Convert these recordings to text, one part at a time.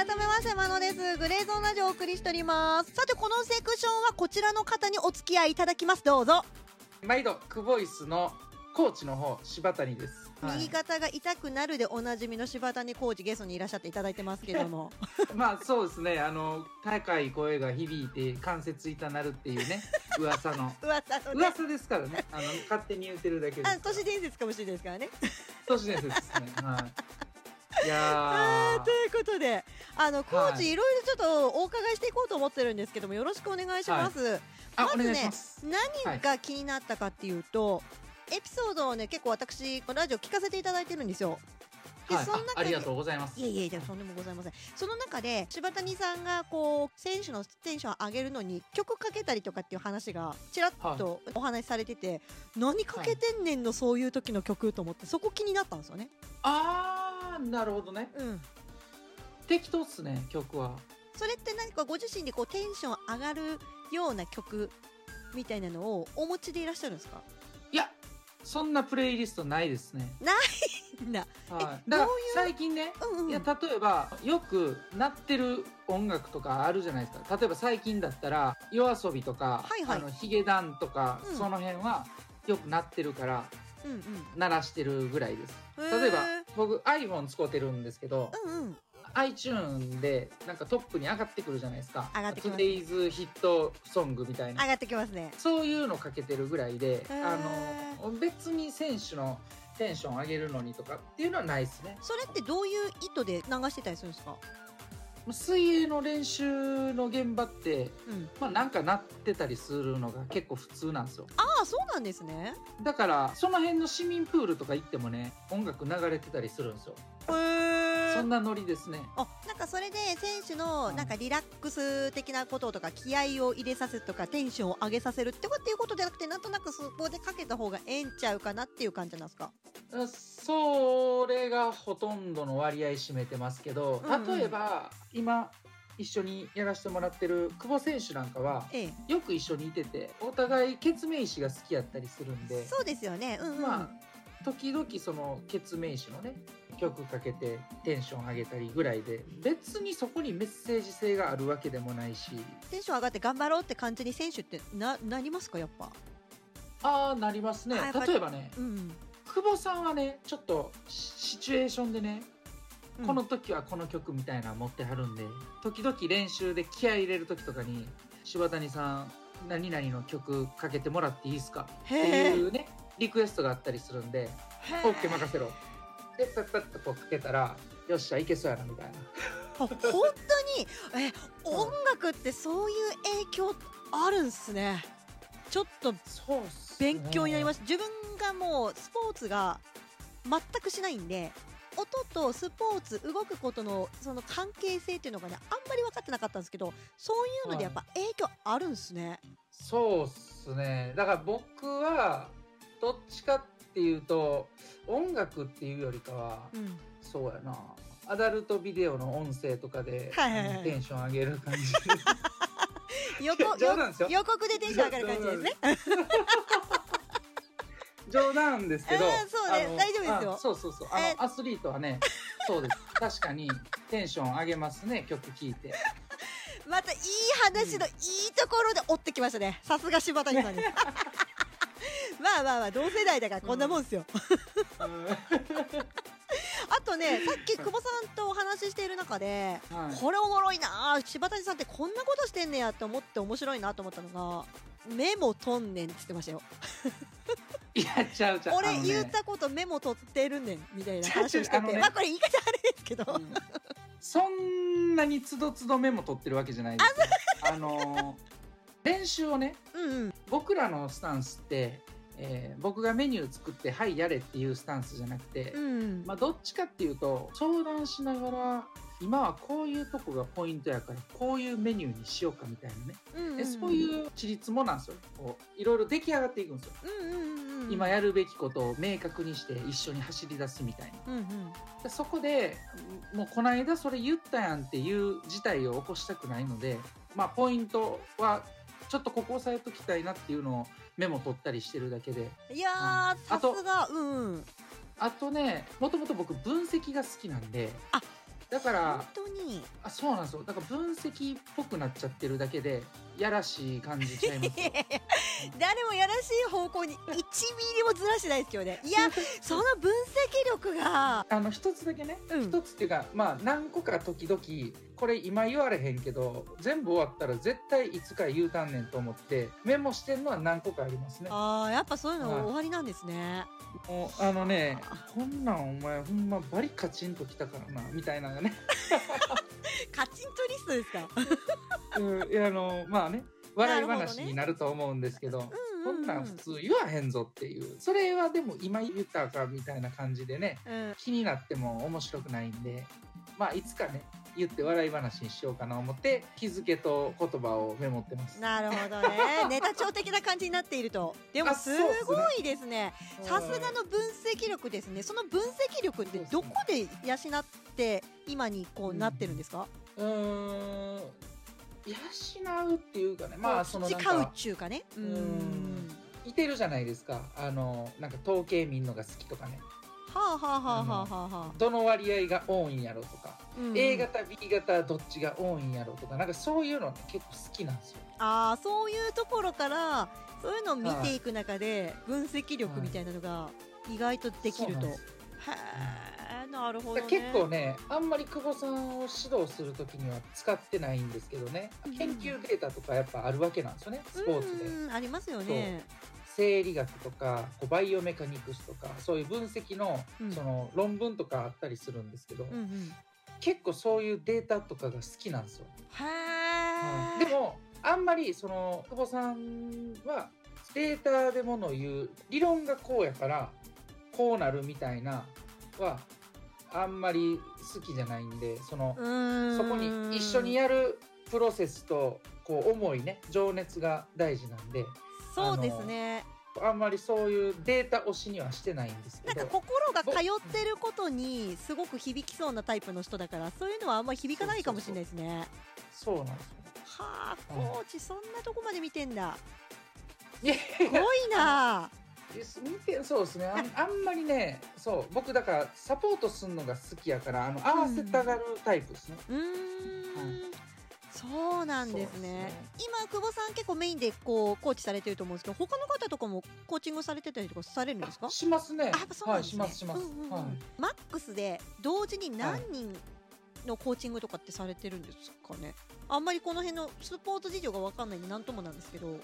改めまして、まのです。グレーゾーンラジオをお送りしております。さて、このセクションはこちらの方にお付き合いいただきます。どうぞ。毎度クボイスのコーチの方柴谷です、はい右肩が痛くなるでおなじみの柴谷コーチゲストにいらっしゃっていただいてますけども。まあそうですねあの高い声が響いて関節痛なるっていうね 噂の噂のね。噂ですからねあの勝手に言ってるだけであ、す都市伝説かもしれないですからね。都市伝説ですねはいいやー。ということで、あの、コーチ、はい。いろいろちょっとお伺いしていこうと思ってるんですけども、よろしくお願いします。あおまずね何が気になったかっていうと、エピソードをね、結構私、ラジオ聞かせていただいてるんですよ。で、はい。その中であありがとうございます。いえいえ、でもとんでもございません。その中で、柴谷さんが、こう、選手のテンションを上げるのに、曲かけたりとかっていう話が、ちらっとお話しされてて、何かけてんねんの、そういう時の曲と思って、そこ気になったんですよね。あーなるほどね。うん。適当っすね曲は。それって何かご自身でこう、テンション上がるような曲みたいなのをお持ちでいらっしゃるんですか？いやそんなプレイリストないですね。な、はい。だからどういう？最近ねうんうん。いや例えばよく鳴ってる音楽とかあるじゃないですか。例えば最近だったら夜遊びとか、はいはい。あのヒゲダンとか、うん。その辺はよく鳴ってるからうんうん。鳴らしてるぐらいです。例えば僕 iPhone 使ってるんですけど、うんうん。iTune でなんかトップに上がってくるじゃないですか。上がってきます Today's ヒットソングみたいな。上がってきますね。そういうのかけてるぐらいでへあーの別に選手のテンション上げるのにとかっていうのはないですね。それってどういう意図で流してたりするんですか？水泳の練習の現場ってうん。まあなんかなってたりするのが結構普通なんですよああ、そうなんですね。だからその辺の市民プールとか行ってもね音楽流れてたりするんですよへそんなノリですね。あなんかそれで選手のうん。なんかリラックス的なこととか気合を入れさせるとかテンションを上げさせるってことっていうことじゃなくてなんとなくそこでかけた方がええんちゃうかなっていう感じなんですか？あそれがほとんどの割合占めてますけど例えば今一緒にやらせてもらってる久保選手なんかはええ。よく一緒にいててお互い決命詞が好きやったりするんでそうですよね。うんうん、まあ時々その決命詞のね曲かけてテンション上げたりぐらいで別にそこにメッセージ性があるわけでもないし。テンション上がって頑張ろうって感じに選手ってななりますかやっぱ？ああなりますね。例えばねうんうん。久保さんはねちょっとシシチュエーションでねうん。この時はこの曲みたいなの持ってはるんで時々練習で気合い入れる時とかに柴谷さん何々の曲かけてもらっていいですかっていうねリクエストがあったりするんでへ OK 任せろでパッパッとこうかけたらよっしゃいけそうやなみたいな。あ本当に？え音楽ってそういう影響あるんすね。ちょっと勉強になりましす自分がもうスポーツが全くしないんで音とスポーツ動くことのその関係性っていうのがねあんまり分かってなかったんですけどそういうのでやっぱ影響あるんすね、そうっすね。だから僕はどっちかっていうと音楽っていうよりかはうん、そうやな。アダルトビデオの音声とかで、はいはいはい。テンション上げる感じ。予告 冗談ですよ。予告でテンション上がる感じですね。冗談ですけど、うんそうね。大丈夫ですよ。あそうそうそう。あえ。のアスリートはねそうです。確かにテンション上げますね曲聴いて。またいい話のいいところで追ってきましたね。さすが柴谷さんですまあまあまあ同世代だからこんなもんですよ、あとねさっき久保さんとお話ししている中で、はい。これおもろいなあ柴谷さんってこんなことしてんねやって思って面白いなと思ったのがメモとんねんって言ってましたよ。いやちゃうちゃう。あ俺言ったことメモ取ってるねんみたいな話をしてて、ね。まあこれ言い方あれですけど、うん。そんなにつどつどメモ取ってるわけじゃないですよ。あの練習をねうんうん。僕らのスタンスって、えー僕がメニュー作って「はいやれ」っていうスタンスじゃなくて、うん。まあ、どっちかっていうと相談しながら今はこういうとこがポイントやからこういうメニューにしようかみたいなね、うんうんでそういうちりつもなんですよ。こういろいろ出来上がっていくんですよ、うんうんうんうん。今やるべきことを明確にして一緒に走り出すみたいな。うんうん。でそこでもうこの間それ言ったやんっていう事態を起こしたくないのでまあポイントはちょっとここ押さえときたいなっていうのをメモ取ったりしてるだけで。いやー、うん。あさとすが。うんうん。あとねもともと僕分析が好きなんで。だから本当に？あそうなんですよ。だから分析っぽくなっちゃってるだけでやらしい感じちゃいますよ 誰もやらしい方向に1ミリもずらしてないですけどね。いや その分析力が。あの一つだけね。うん。一つっていうかまあ何個か時々これ今言われへんけど全部終わったら絶対いつか言うたんねんと思ってメモしてんのは何個かありますね。あーやっぱそういうのはい。終わりなんですね、もうあのねこんなんお前ほんまバリカチンときたからなみたいなのがね。カチンとリストですか？うんいやあのまあね笑い話になると思うんですけどうんこんなん普通言わへんぞっていう。それはでも今言ったかみたいな感じでねうん。気になっても面白くないんでまあいつかね言って笑い話にしようかな思って日付と言葉をメモってます。なるほどね。ネタ帳的な感じになっていると。でもあすごいですね。さすがの分析力ですね。その分析力ってどこで養って今にこうなってるんですか、うーん養うっていうかねまあそのなん培うっかちゅうかね。ううん。んいてるじゃないですか。あのなんか統計見んのが好きとかね。はあはあはあはあはあはあ、どの割合が多いんやろとか、うん A 型 B 型どっちが多いんやろとか。なんかそういうのね結構好きなんですよ。ああそういうところからそういうのを見ていく中で分析力みたいなのが意外とできると、へそうなるほどね。結構ねあんまり久保さんを指導する時には使ってないんですけどね。うん研究データとかやっぱあるわけなんですよねスポーツで。うんありますよね。生理学とかこうバイオメカニクスとかそういう分析のうん。その論文とかあったりするんですけど、うんうん。結構そういうデータとかが好きなんですよ、へえ、でもあんまりその久保さんはデータでものを言う理論がこうやからこうなるみたいなはあんまり好きじゃないんでそのそこに一緒にやるプロセスとこう思いね情熱が大事なんでそうですね。あんまりそういうデータ推しにはしてないんですけど。なんか心が通ってることにすごく響きそうなタイプの人だからそういうのはあんまり響かないかもしれないですね。そうなんですよ。はあうんコーチそんなとこまで見てんだ。すごいな見てそうですね。あんあんまりねそう僕だからサポートするのが好きやからあの合わせたがるタイプですね、うーん。そうなんですね。です今久保さん結構メインでこうコーチされてると思うんですけど他の方とかもコーチングされてたりとかされるんですか？しますね。あそうなんはいですね。しますします、うんうんうん。はい。マックスで同時に何人のコーチングとかってされてるんですかね？あんまりこの辺のスポーツ事情が分かんないんで何ともなんですけど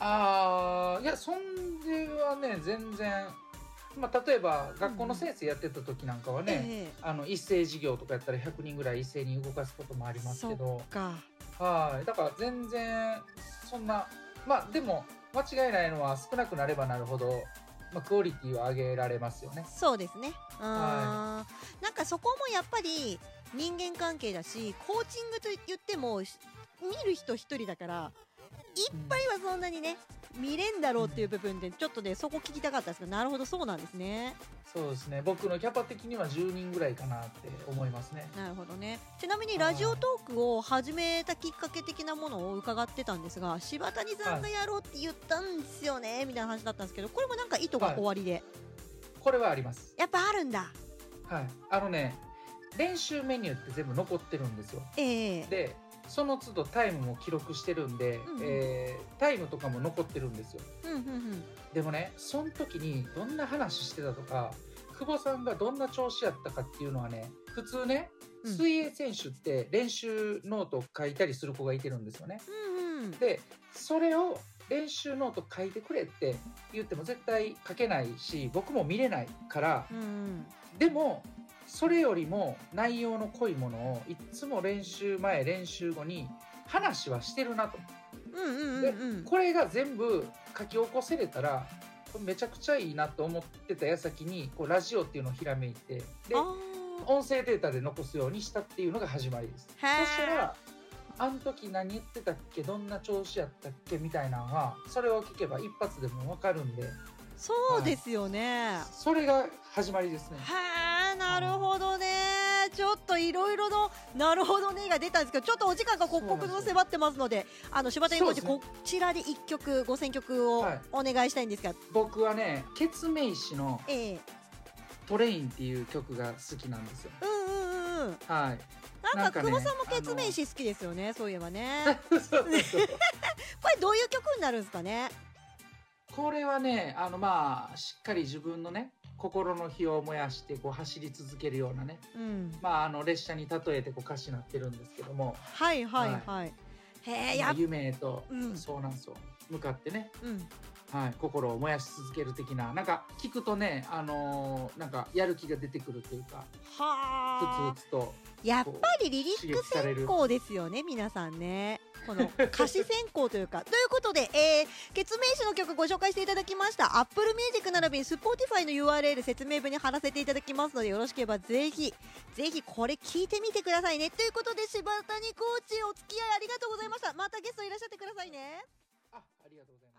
ああいやそんではね全然まあ例えば学校の先生やってた時なんかはね、えあの一斉授業とかやったら100人ぐらい一斉に動かすこともありますけど。はい。だから全然そんなまあでも間違いないのは少なくなればなるほど、まあ、クオリティは上げられますよね。そうですね。うー。ん、はなんかそこもやっぱり人間関係だしコーチングと言ってもし見る人一人だからいっぱいはそんなにね見れんだろうっていう部分でちょっとねそこ聞きたかったですけどなるほどそうなんですね。そうですね。僕のキャパ的には10人ぐらいかなって思いますね。なるほどね。ちなみにラジオトークを始めたきっかけ的なものを伺ってたんですが柴谷さんがやろうって言ったんですよね、みたいな話だったんですけどこれもなんか意図が終わりで、これはあります。やっぱあるんだ。はい。あのね練習メニューって全部残ってるんですよ。ええ。でその都度タイムも記録してるんで、うんうん。えータイムとかも残ってるんですよ。うんうんうん。でもねその時にどんな話してたとか久保さんがどんな調子やったかっていうのはね普通ねうん。水泳選手って練習ノートを書いたりする子がいてるんですよね。うんうん。でそれを練習ノート書いてくれって言っても絶対書けないし僕も見れないからうんうん。でもそれよりも内容の濃いものをいっつも練習前練習後に話はしてるなと。うんうんでうんうん。これが全部書き起こせれたらめちゃくちゃいいなと思ってた矢先にこうラジオっていうのをひらめいてであ音声データで残すようにしたっていうのが始まりです。そしたらあの時何言ってたっけどんな調子やったっけみたいなのはそれを聞けば一発でも分かるんでそうですよね、それが始まりですねへえなるほどね。ちょっといろいろのなるほどねが出たんですけどちょっとお時間が刻々と迫ってますのであの柴谷コーチ、そうですこちらで一曲ご選曲をはい。お願いしたいんですが、僕はねケツメイシのええ「トレイン」っていう曲が好きなんですよ。うんうんうんうん。うんはい。なんか久保さんもケツメイシ好きですよねそういえばね。これどういう曲になるんですかね？これはね、あのまあ、しっかり自分のね、心の火を燃やしてこう走り続けるようなね、うん。まあ、あの列車に例えてこう歌詞になってるんですけども、はいはいはい。はい。へえまあ夢へと、うん。そうなんですよ。向かってね、うん。はい、心を燃やし続ける的な。なんか聞くとね、あのーなんかやる気が出てくるというか。はあ。ふつふつとやっぱりリリック選考ですよね皆さんねこの歌詞選考というか。ということで、えー、決名詞の曲ご紹介していただきました。Apple Music 並びに Spotify の URL 説明文に貼らせていただきますのでよろしければぜひぜひこれ聞いてみてくださいね。ということで柴谷コーチお付き合いありがとうございました。またゲストいらっしゃってくださいね。あありがとうございます。